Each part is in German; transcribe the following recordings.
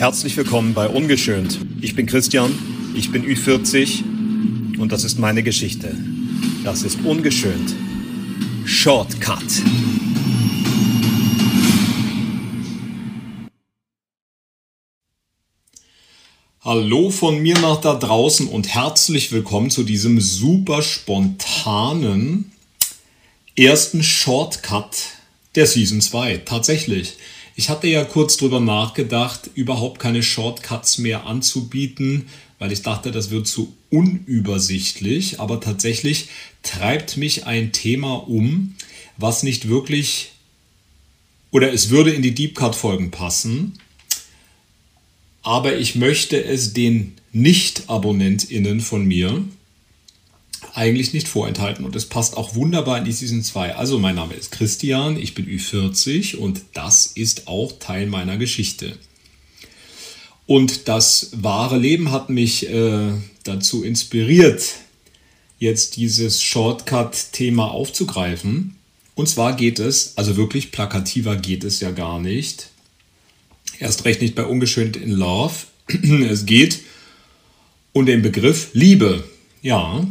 Herzlich willkommen bei Ungeschönt. Ich bin Christian, ich bin Ü40 und das ist meine Geschichte. Das ist Ungeschönt. Shortcut. Hallo von mir nach da draußen und herzlich willkommen zu diesem super spontanen ersten Shortcut der Season 2. Tatsächlich. Ich hatte ja kurz drüber nachgedacht, überhaupt keine Shortcuts mehr anzubieten, weil ich dachte, das wird zu unübersichtlich. Aber tatsächlich treibt mich ein Thema um, was nicht wirklich oder es würde in die Deep Cut Folgen passen. Aber ich möchte es den Nicht-AbonnentInnen von mir eigentlich nicht vorenthalten und es passt auch wunderbar in die Season 2. Also mein Name ist Christian, ich bin Ü40 und das ist auch Teil meiner Geschichte. Und das wahre Leben hat mich äh, dazu inspiriert, jetzt dieses Shortcut-Thema aufzugreifen. Und zwar geht es, also wirklich plakativer geht es ja gar nicht. Erst recht nicht bei Ungeschönt in Love. Es geht um den Begriff Liebe. Ja,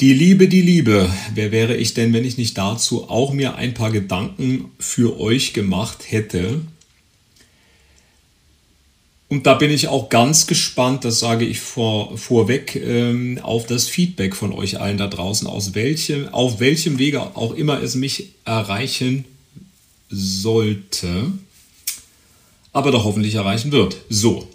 die Liebe, die Liebe. Wer wäre ich denn, wenn ich nicht dazu auch mir ein paar Gedanken für euch gemacht hätte? Und da bin ich auch ganz gespannt, das sage ich vor, vorweg, ähm, auf das Feedback von euch allen da draußen, aus welchem, auf welchem Wege auch immer es mich erreichen sollte, aber doch hoffentlich erreichen wird. So.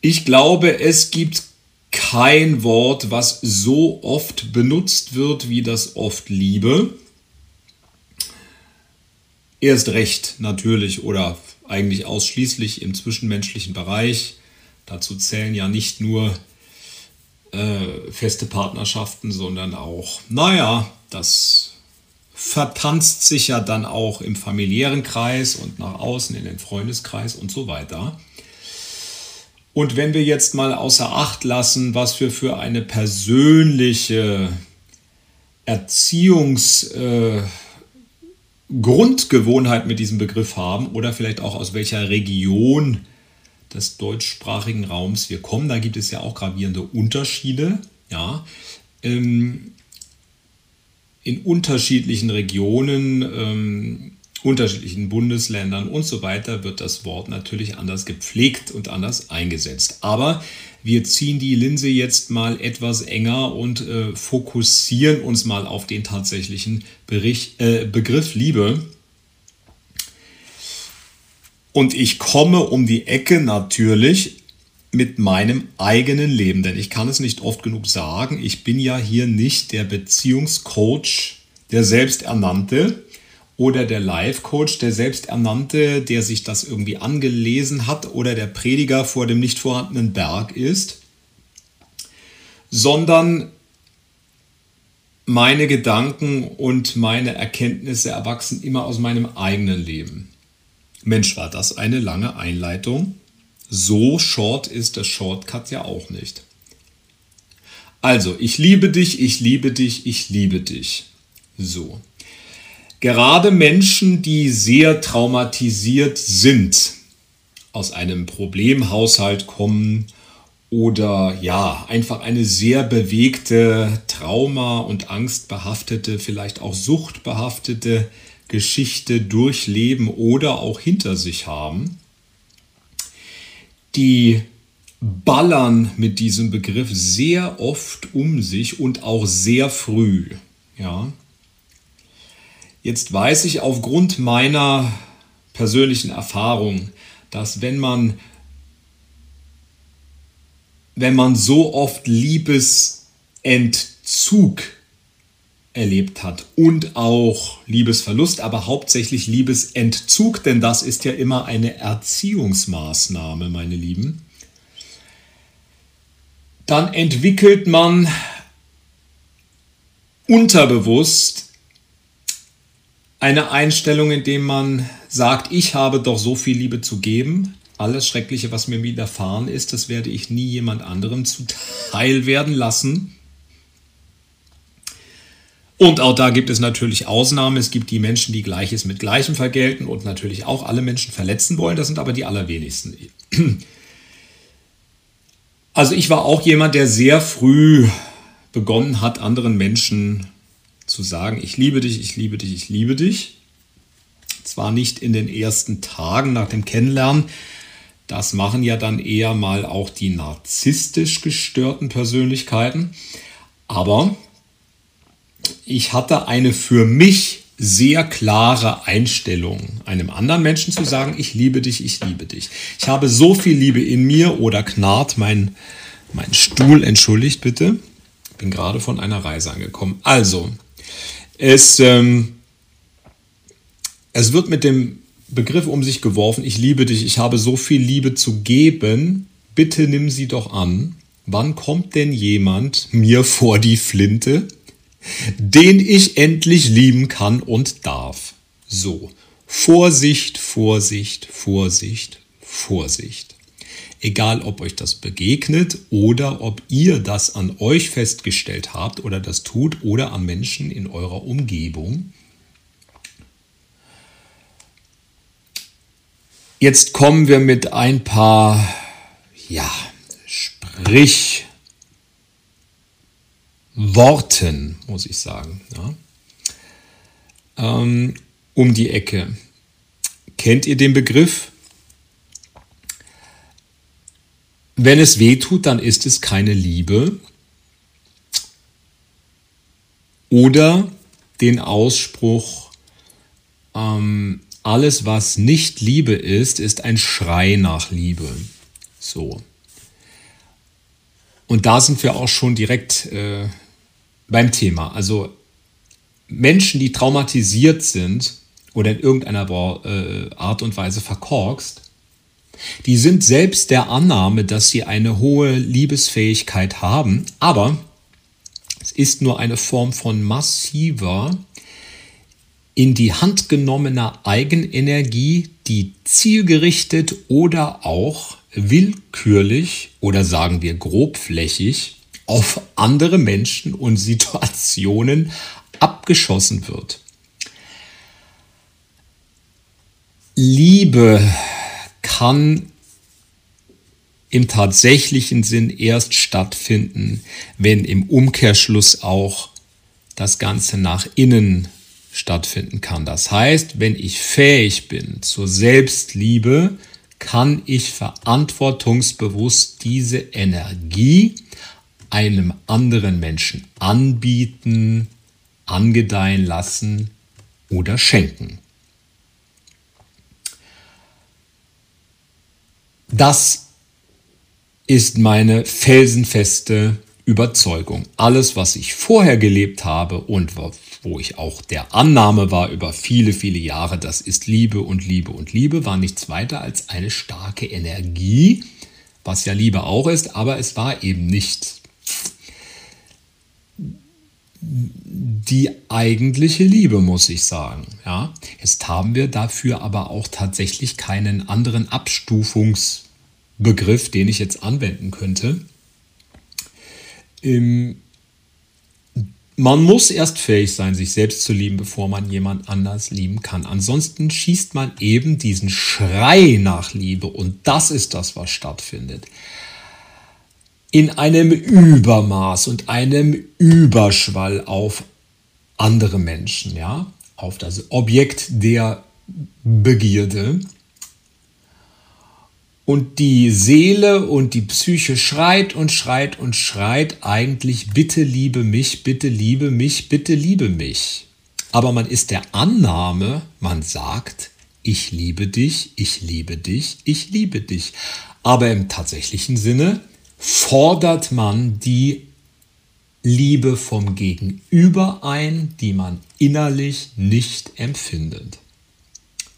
Ich glaube, es gibt kein Wort, was so oft benutzt wird wie das oft Liebe. Erst recht natürlich oder eigentlich ausschließlich im zwischenmenschlichen Bereich. Dazu zählen ja nicht nur äh, feste Partnerschaften, sondern auch, naja, das vertanzt sich ja dann auch im familiären Kreis und nach außen in den Freundeskreis und so weiter. Und wenn wir jetzt mal außer Acht lassen, was wir für eine persönliche Erziehungsgrundgewohnheit äh, mit diesem Begriff haben oder vielleicht auch aus welcher Region des deutschsprachigen Raums wir kommen, da gibt es ja auch gravierende Unterschiede. Ja, ähm, in unterschiedlichen Regionen ähm, unterschiedlichen Bundesländern und so weiter wird das Wort natürlich anders gepflegt und anders eingesetzt. Aber wir ziehen die Linse jetzt mal etwas enger und äh, fokussieren uns mal auf den tatsächlichen Bericht, äh, Begriff Liebe. Und ich komme um die Ecke natürlich mit meinem eigenen Leben, denn ich kann es nicht oft genug sagen, ich bin ja hier nicht der Beziehungscoach, der selbsternannte, oder der Life-Coach, der Selbsternannte, der sich das irgendwie angelesen hat oder der Prediger vor dem nicht vorhandenen Berg ist, sondern meine Gedanken und meine Erkenntnisse erwachsen immer aus meinem eigenen Leben. Mensch, war das eine lange Einleitung? So short ist der Shortcut ja auch nicht. Also, ich liebe dich, ich liebe dich, ich liebe dich. So. Gerade Menschen, die sehr traumatisiert sind, aus einem Problemhaushalt kommen oder ja, einfach eine sehr bewegte, trauma- und angstbehaftete, vielleicht auch suchtbehaftete Geschichte durchleben oder auch hinter sich haben, die ballern mit diesem Begriff sehr oft um sich und auch sehr früh. Ja, Jetzt weiß ich aufgrund meiner persönlichen Erfahrung, dass wenn man wenn man so oft Liebesentzug erlebt hat und auch Liebesverlust, aber hauptsächlich Liebesentzug, denn das ist ja immer eine Erziehungsmaßnahme, meine Lieben, dann entwickelt man unterbewusst eine Einstellung, in dem man sagt, ich habe doch so viel Liebe zu geben. Alles Schreckliche, was mir widerfahren ist, das werde ich nie jemand anderem zuteil werden lassen. Und auch da gibt es natürlich Ausnahmen. Es gibt die Menschen, die Gleiches mit Gleichem vergelten und natürlich auch alle Menschen verletzen wollen. Das sind aber die allerwenigsten. Also ich war auch jemand, der sehr früh begonnen hat, anderen Menschen zu sagen, ich liebe dich, ich liebe dich, ich liebe dich. Zwar nicht in den ersten Tagen nach dem Kennenlernen, das machen ja dann eher mal auch die narzisstisch gestörten Persönlichkeiten, aber ich hatte eine für mich sehr klare Einstellung, einem anderen Menschen zu sagen, ich liebe dich, ich liebe dich. Ich habe so viel Liebe in mir oder knarrt mein, mein Stuhl, entschuldigt bitte. Bin gerade von einer Reise angekommen. Also, es, ähm, es wird mit dem Begriff um sich geworfen, ich liebe dich, ich habe so viel Liebe zu geben, bitte nimm sie doch an. Wann kommt denn jemand mir vor die Flinte? den ich endlich lieben kann und darf. So, Vorsicht, Vorsicht, Vorsicht, Vorsicht. Egal, ob euch das begegnet oder ob ihr das an euch festgestellt habt oder das tut oder an Menschen in eurer Umgebung. Jetzt kommen wir mit ein paar, ja, Sprich, muss ich sagen, ja, ähm, um die Ecke. Kennt ihr den Begriff? Wenn es weh tut, dann ist es keine Liebe. Oder den Ausspruch, ähm, alles was nicht Liebe ist, ist ein Schrei nach Liebe. So. Und da sind wir auch schon direkt äh, beim Thema. Also Menschen, die traumatisiert sind oder in irgendeiner äh, Art und Weise verkorkst, die sind selbst der Annahme, dass sie eine hohe Liebesfähigkeit haben, aber es ist nur eine Form von massiver, in die Hand genommener Eigenenergie, die zielgerichtet oder auch willkürlich oder sagen wir grobflächig auf andere Menschen und Situationen abgeschossen wird. Liebe kann im tatsächlichen Sinn erst stattfinden, wenn im Umkehrschluss auch das Ganze nach innen stattfinden kann. Das heißt, wenn ich fähig bin zur Selbstliebe, kann ich verantwortungsbewusst diese Energie einem anderen Menschen anbieten, angedeihen lassen oder schenken. Das ist meine felsenfeste Überzeugung. Alles, was ich vorher gelebt habe und wo ich auch der Annahme war über viele, viele Jahre, das ist Liebe und Liebe und Liebe, war nichts weiter als eine starke Energie, was ja Liebe auch ist, aber es war eben nicht die eigentliche Liebe, muss ich sagen. Ja, jetzt haben wir dafür aber auch tatsächlich keinen anderen Abstufungsbegriff, den ich jetzt anwenden könnte. Ähm, man muss erst fähig sein, sich selbst zu lieben, bevor man jemand anders lieben kann. Ansonsten schießt man eben diesen Schrei nach Liebe und das ist das, was stattfindet in einem Übermaß und einem Überschwall auf andere Menschen, ja, auf das Objekt der Begierde. Und die Seele und die Psyche schreit und schreit und schreit eigentlich, bitte liebe mich, bitte liebe mich, bitte liebe mich. Aber man ist der Annahme, man sagt, ich liebe dich, ich liebe dich, ich liebe dich. Aber im tatsächlichen Sinne fordert man die Liebe vom Gegenüber ein, die man innerlich nicht empfindet.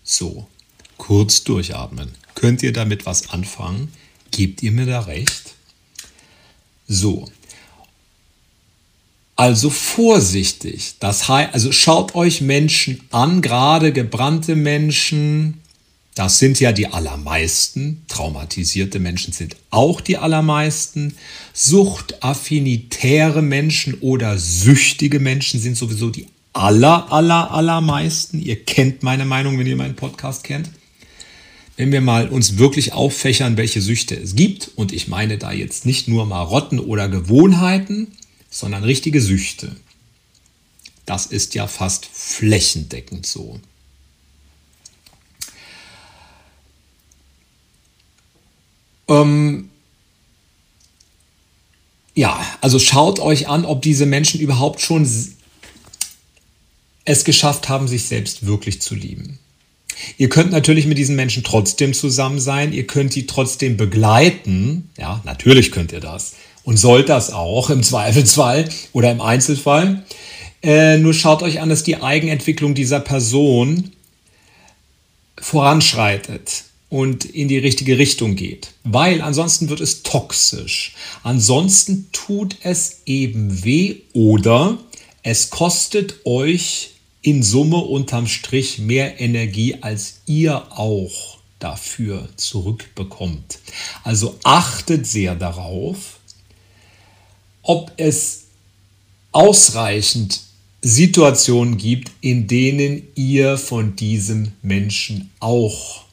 So, kurz durchatmen. Könnt ihr damit was anfangen? Gebt ihr mir da recht? So. Also vorsichtig. Das heißt, also schaut euch Menschen an, gerade gebrannte Menschen, Das sind ja die allermeisten. Traumatisierte Menschen sind auch die allermeisten. Suchtaffinitäre Menschen oder süchtige Menschen sind sowieso die aller, aller, allermeisten. Ihr kennt meine Meinung, wenn ihr meinen Podcast kennt. Wenn wir mal uns wirklich auffächern, welche Süchte es gibt, und ich meine da jetzt nicht nur Marotten oder Gewohnheiten, sondern richtige Süchte. Das ist ja fast flächendeckend so. Ähm, ja, also schaut euch an, ob diese Menschen überhaupt schon es geschafft haben, sich selbst wirklich zu lieben. Ihr könnt natürlich mit diesen Menschen trotzdem zusammen sein, ihr könnt die trotzdem begleiten, ja, natürlich könnt ihr das und sollt das auch im Zweifelsfall oder im Einzelfall. Äh, nur schaut euch an, dass die Eigenentwicklung dieser Person voranschreitet und in die richtige Richtung geht. Weil ansonsten wird es toxisch. Ansonsten tut es eben weh oder es kostet euch in Summe unterm Strich mehr Energie, als ihr auch dafür zurückbekommt. Also achtet sehr darauf, ob es ausreichend Situationen gibt, in denen ihr von diesem Menschen auch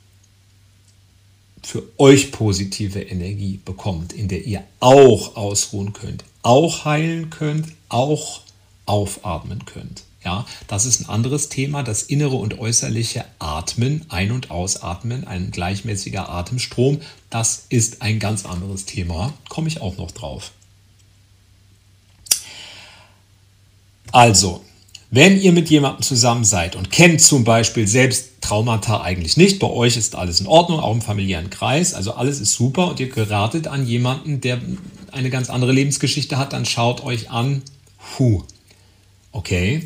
für euch positive Energie bekommt, in der ihr auch ausruhen könnt, auch heilen könnt, auch aufatmen könnt. Ja, das ist ein anderes Thema, das innere und äußerliche Atmen, Ein- und Ausatmen, ein gleichmäßiger Atemstrom, das ist ein ganz anderes Thema, komme ich auch noch drauf. Also, wenn ihr mit jemandem zusammen seid und kennt zum Beispiel selbst Traumata eigentlich nicht, bei euch ist alles in Ordnung, auch im familiären Kreis, also alles ist super und ihr geratet an jemanden, der eine ganz andere Lebensgeschichte hat, dann schaut euch an, puh, okay,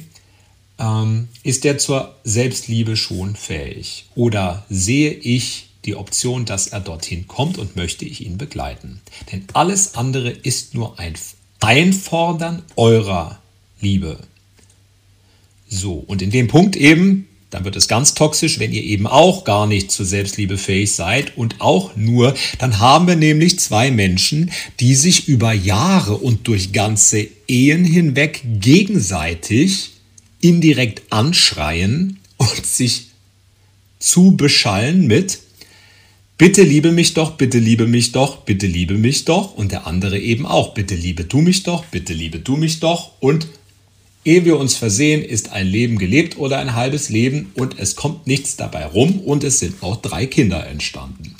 ähm, ist der zur Selbstliebe schon fähig? Oder sehe ich die Option, dass er dorthin kommt und möchte ich ihn begleiten? Denn alles andere ist nur ein Einfordern eurer Liebe. So, und in dem Punkt eben, dann wird es ganz toxisch, wenn ihr eben auch gar nicht zur Selbstliebe fähig seid und auch nur, dann haben wir nämlich zwei Menschen, die sich über Jahre und durch ganze Ehen hinweg gegenseitig indirekt anschreien und sich zu beschallen mit Bitte liebe mich doch, bitte liebe mich doch, bitte liebe mich doch. Und der andere eben auch Bitte liebe du mich doch, bitte liebe du mich doch. Und Ehe wir uns versehen, ist ein Leben gelebt oder ein halbes Leben und es kommt nichts dabei rum und es sind auch drei Kinder entstanden.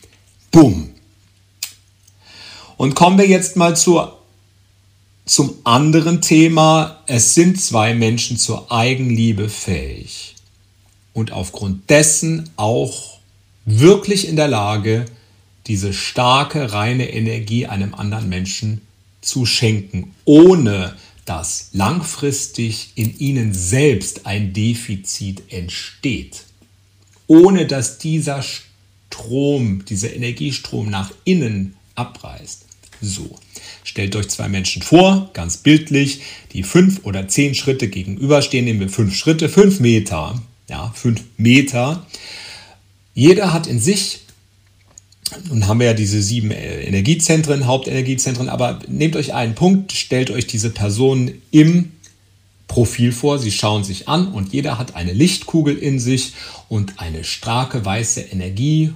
Bumm. Und kommen wir jetzt mal zur, zum anderen Thema. Es sind zwei Menschen zur Eigenliebe fähig und aufgrund dessen auch wirklich in der Lage, diese starke, reine Energie einem anderen Menschen zu schenken, ohne dass langfristig in ihnen selbst ein Defizit entsteht, ohne dass dieser Strom, dieser Energiestrom nach innen abreißt. So, stellt euch zwei Menschen vor, ganz bildlich, die fünf oder zehn Schritte gegenüberstehen, nehmen wir fünf Schritte, fünf Meter, ja, fünf Meter. Jeder hat in sich nun haben wir ja diese sieben äh, Energiezentren, Hauptenergiezentren, aber nehmt euch einen Punkt, stellt euch diese Person im Profil vor, sie schauen sich an und jeder hat eine Lichtkugel in sich und eine starke weiße Energie,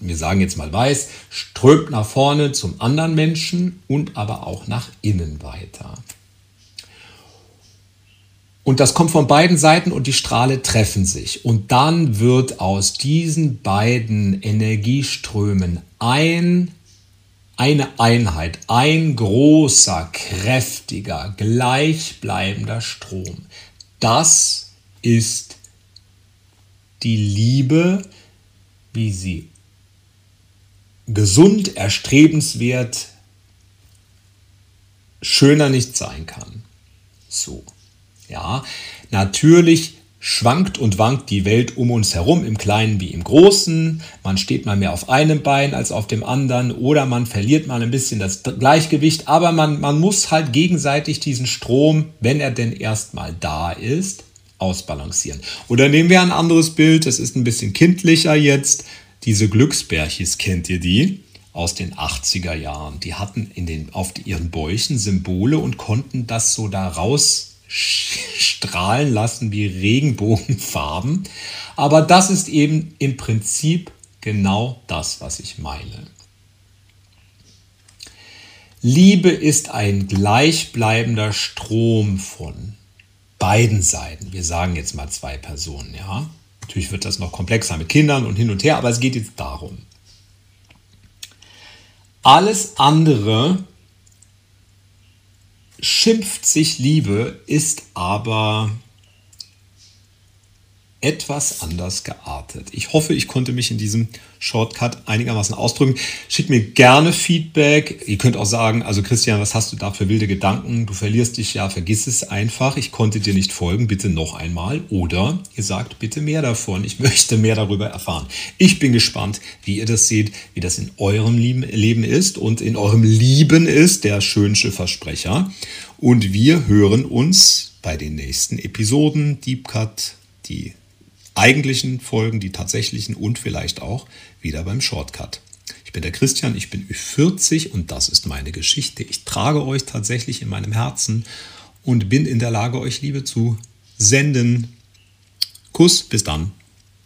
wir sagen jetzt mal weiß, strömt nach vorne zum anderen Menschen und aber auch nach innen weiter. Und das kommt von beiden Seiten und die Strahle treffen sich. Und dann wird aus diesen beiden Energieströmen ein, eine Einheit, ein großer, kräftiger, gleichbleibender Strom. Das ist die Liebe, wie sie gesund, erstrebenswert, schöner nicht sein kann. So. Ja, natürlich schwankt und wankt die Welt um uns herum, im Kleinen wie im Großen. Man steht mal mehr auf einem Bein als auf dem anderen oder man verliert mal ein bisschen das Gleichgewicht, aber man, man muss halt gegenseitig diesen Strom, wenn er denn erstmal da ist, ausbalancieren. Oder nehmen wir ein anderes Bild, das ist ein bisschen kindlicher jetzt. Diese Glücksbärchis, kennt ihr die? Aus den 80er Jahren. Die hatten in den, auf ihren Bäuchen Symbole und konnten das so da raus strahlen lassen wie Regenbogenfarben. Aber das ist eben im Prinzip genau das, was ich meine. Liebe ist ein gleichbleibender Strom von beiden Seiten. Wir sagen jetzt mal zwei Personen, ja. Natürlich wird das noch komplexer mit Kindern und hin und her, aber es geht jetzt darum. Alles andere schimpft sich Liebe, ist aber etwas anders geartet. Ich hoffe, ich konnte mich in diesem Shortcut einigermaßen ausdrücken. Schickt mir gerne Feedback. Ihr könnt auch sagen, also Christian, was hast du da für wilde Gedanken? Du verlierst dich ja, vergiss es einfach. Ich konnte dir nicht folgen, bitte noch einmal. Oder ihr sagt, bitte mehr davon. Ich möchte mehr darüber erfahren. Ich bin gespannt, wie ihr das seht, wie das in eurem Leben ist und in eurem Lieben ist, der schönste Versprecher. Und wir hören uns bei den nächsten Episoden. Deep Cut, die eigentlichen Folgen, die tatsächlichen und vielleicht auch wieder beim Shortcut. Ich bin der Christian, ich bin 40 und das ist meine Geschichte. Ich trage euch tatsächlich in meinem Herzen und bin in der Lage, euch Liebe zu senden. Kuss, bis dann.